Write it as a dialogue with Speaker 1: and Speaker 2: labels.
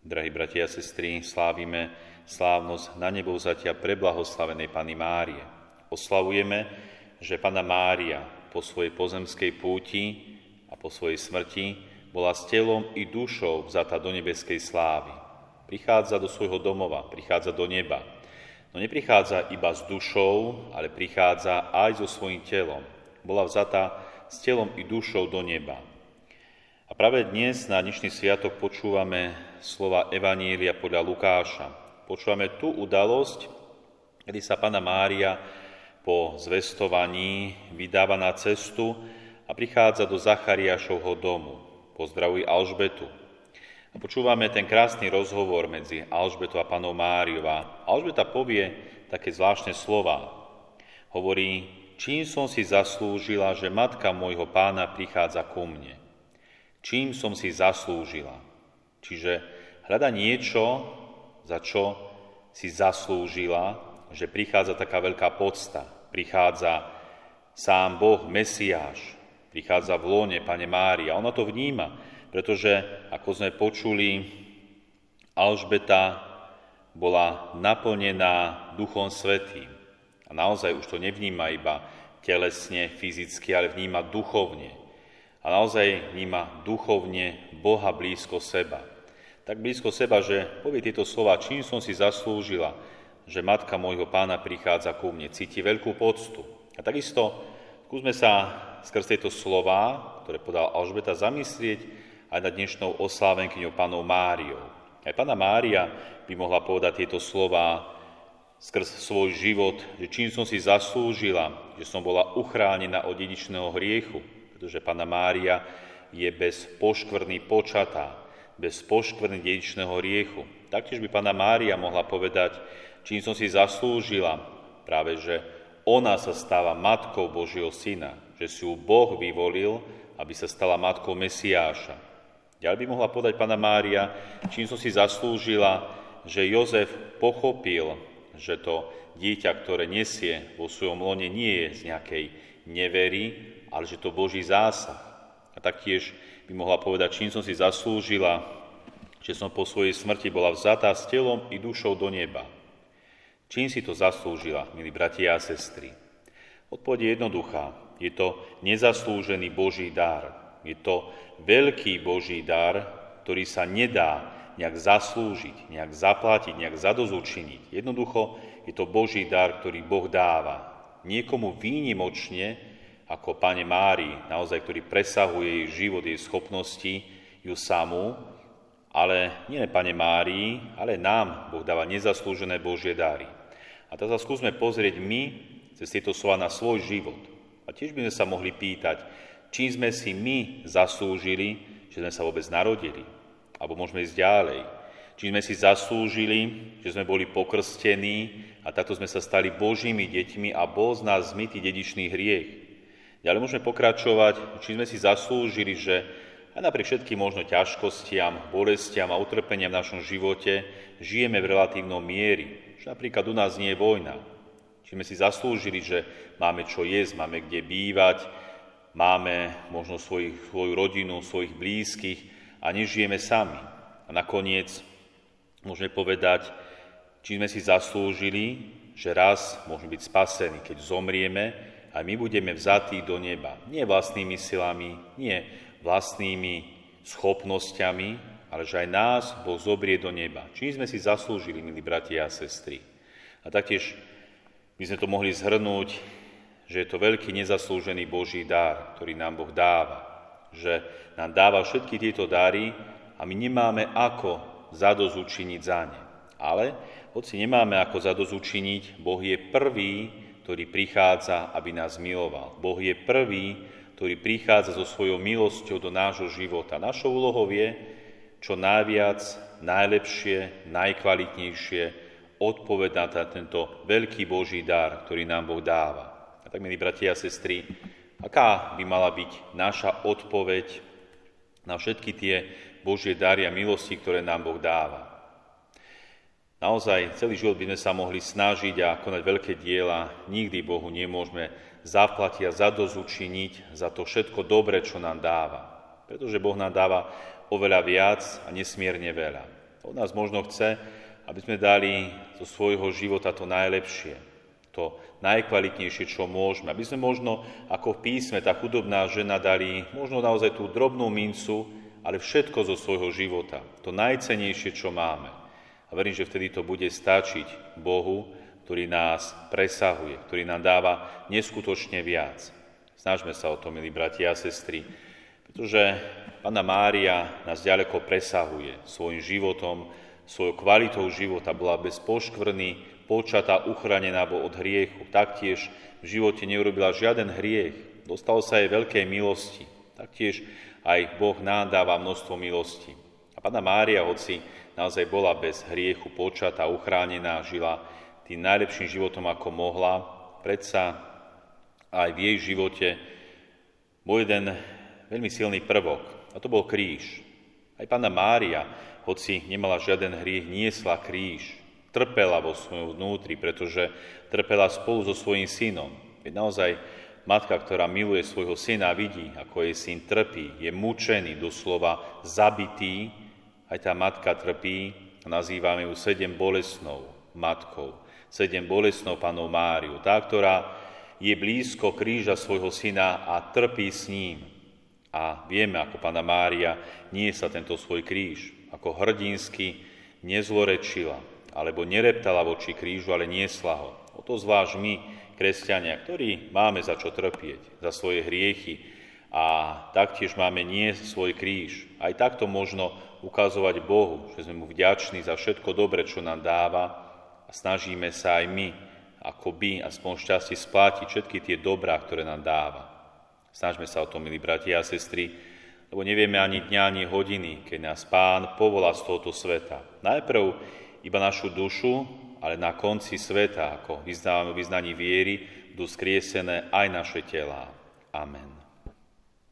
Speaker 1: Drahí bratia a sestry, slávime slávnosť na nebo vzatia preblahoslavenej Pany Márie. Oslavujeme, že Pana Mária po svojej pozemskej púti a po svojej smrti bola s telom i dušou vzata do nebeskej slávy. Prichádza do svojho domova, prichádza do neba. No neprichádza iba s dušou, ale prichádza aj so svojím telom. Bola vzata s telom i dušou do neba. A práve dnes na dnešný sviatok počúvame slova Evanília podľa Lukáša. Počúvame tú udalosť, kedy sa Pana Mária po zvestovaní vydáva na cestu a prichádza do Zachariášovho domu. Pozdravuj Alžbetu. A počúvame ten krásny rozhovor medzi Alžbetou a panou Máriou. A Alžbeta povie také zvláštne slova. Hovorí, čím som si zaslúžila, že matka môjho pána prichádza ku mne čím som si zaslúžila. Čiže hľada niečo, za čo si zaslúžila, že prichádza taká veľká podsta. Prichádza sám Boh, Mesiáš, prichádza v lone, Pane Mária. Ona to vníma, pretože, ako sme počuli, Alžbeta bola naplnená Duchom Svetým. A naozaj už to nevníma iba telesne, fyzicky, ale vníma duchovne a naozaj vníma duchovne Boha blízko seba. Tak blízko seba, že povie tieto slova, čím som si zaslúžila, že matka môjho pána prichádza ku mne, cíti veľkú poctu. A takisto skúsme sa skrz tieto slova, ktoré podal Alžbeta, zamyslieť aj nad dnešnou oslávenkyňou pánou Máriou. Aj pána Mária by mohla povedať tieto slova skrz svoj život, že čím som si zaslúžila, že som bola uchránená od dedičného hriechu, pretože Pana Mária je bez poškvrny počatá, bez poškvrny dedičného riechu. Taktiež by Pana Mária mohla povedať, čím som si zaslúžila, práve že ona sa stáva matkou Božieho syna, že si ju Boh vyvolil, aby sa stala matkou Mesiáša. Ďalej by mohla povedať Pana Mária, čím som si zaslúžila, že Jozef pochopil, že to dieťa, ktoré nesie vo svojom lone, nie je z nejakej nevery, ale že to Boží zásah. A taktiež by mohla povedať, čím som si zaslúžila, že som po svojej smrti bola vzatá s telom i dušou do neba. Čím si to zaslúžila, milí bratia a sestry? Odpoveď je jednoduchá. Je to nezaslúžený Boží dar. Je to veľký Boží dar, ktorý sa nedá nejak zaslúžiť, nejak zaplatiť, nejak zadozučiniť. Jednoducho je to Boží dar, ktorý Boh dáva. Niekomu výnimočne ako Pane Mári, naozaj, ktorý presahuje jej život, jej schopnosti, ju samú, ale nie Pane Mári, ale nám Boh dáva nezaslúžené Božie dary. A teraz sa skúsme pozrieť my cez tieto slova na svoj život. A tiež by sme sa mohli pýtať, čím sme si my zaslúžili, že sme sa vôbec narodili. Alebo môžeme ísť ďalej. Čím sme si zaslúžili, že sme boli pokrstení a takto sme sa stali Božími deťmi a bol z nás zmytý dedičný hriech. Ďalej môžeme pokračovať, či sme si zaslúžili, že aj napriek všetkým možno ťažkostiam, bolestiam a utrpeniam v našom živote žijeme v relatívnom miery. Že napríklad u nás nie je vojna. Či sme si zaslúžili, že máme čo jesť, máme kde bývať, máme možno svojich, svoju rodinu, svojich blízkych a nežijeme sami. A nakoniec môžeme povedať, či sme si zaslúžili, že raz môžeme byť spasení, keď zomrieme, a my budeme vzatí do neba. Nie vlastnými silami, nie vlastnými schopnosťami, ale že aj nás Boh zobrie do neba. Čím sme si zaslúžili, milí bratia a sestry. A taktiež by sme to mohli zhrnúť, že je to veľký nezaslúžený Boží dar, ktorý nám Boh dáva. Že nám dáva všetky tieto dary a my nemáme ako zadozučiniť za ne. Ale hoci nemáme ako zadozučiniť, Boh je prvý, ktorý prichádza, aby nás miloval. Boh je prvý, ktorý prichádza so svojou milosťou do nášho života. Našou úlohou je čo najviac, najlepšie, najkvalitnejšie odpovedať na tento veľký Boží dar, ktorý nám Boh dáva. A tak, milí bratia a sestry, aká by mala byť naša odpoveď na všetky tie Božie dary a milosti, ktoré nám Boh dáva? Naozaj celý život by sme sa mohli snažiť a konať veľké diela, nikdy Bohu nemôžeme zaplatiť a zadozučiniť za to všetko dobre, čo nám dáva. Pretože Boh nám dáva oveľa viac a nesmierne veľa. Od nás možno chce, aby sme dali zo svojho života to najlepšie, to najkvalitnejšie, čo môžeme. Aby sme možno, ako v písme, tá chudobná žena dali možno naozaj tú drobnú mincu, ale všetko zo svojho života, to najcenejšie, čo máme. A verím, že vtedy to bude stačiť Bohu, ktorý nás presahuje, ktorý nám dáva neskutočne viac. Snažme sa o to, milí bratia a sestry, pretože Pána Mária nás ďaleko presahuje svojim životom, svojou kvalitou života, bola bez poškvrny, počatá, uchranená od hriechu. Taktiež v živote neurobila žiaden hriech, dostalo sa jej veľkej milosti. Taktiež aj Boh nám dáva množstvo milosti. A Pána Mária, hoci naozaj bola bez hriechu počatá, uchránená, žila tým najlepším životom, ako mohla, predsa aj v jej živote bol jeden veľmi silný prvok, a to bol kríž. Aj pána Mária, hoci nemala žiaden hriech, niesla kríž. Trpela vo svojom vnútri, pretože trpela spolu so svojím synom. Veď naozaj matka, ktorá miluje svojho syna, vidí, ako jej syn trpí, je mučený, doslova zabitý, aj tá matka trpí a nazývame ju sedem bolesnou matkou, sedem bolesnou panou Máriu, tá, ktorá je blízko kríža svojho syna a trpí s ním. A vieme, ako pána Mária nie sa tento svoj kríž, ako hrdinsky nezlorečila, alebo nereptala voči krížu, ale niesla ho. O to zvlášť my, kresťania, ktorí máme za čo trpieť, za svoje hriechy a taktiež máme nie svoj kríž. Aj takto možno ukazovať Bohu, že sme mu vďační za všetko dobre, čo nám dáva a snažíme sa aj my akoby aspoň šťastie splátiť všetky tie dobrá, ktoré nám dáva. Snažme sa o to, milí bratia a sestry, lebo nevieme ani dňa, ani hodiny, keď nás Pán povolá z tohoto sveta. Najprv iba našu dušu, ale na konci sveta, ako vyznávame vyznaní viery, budú skriesené aj naše telá. Amen.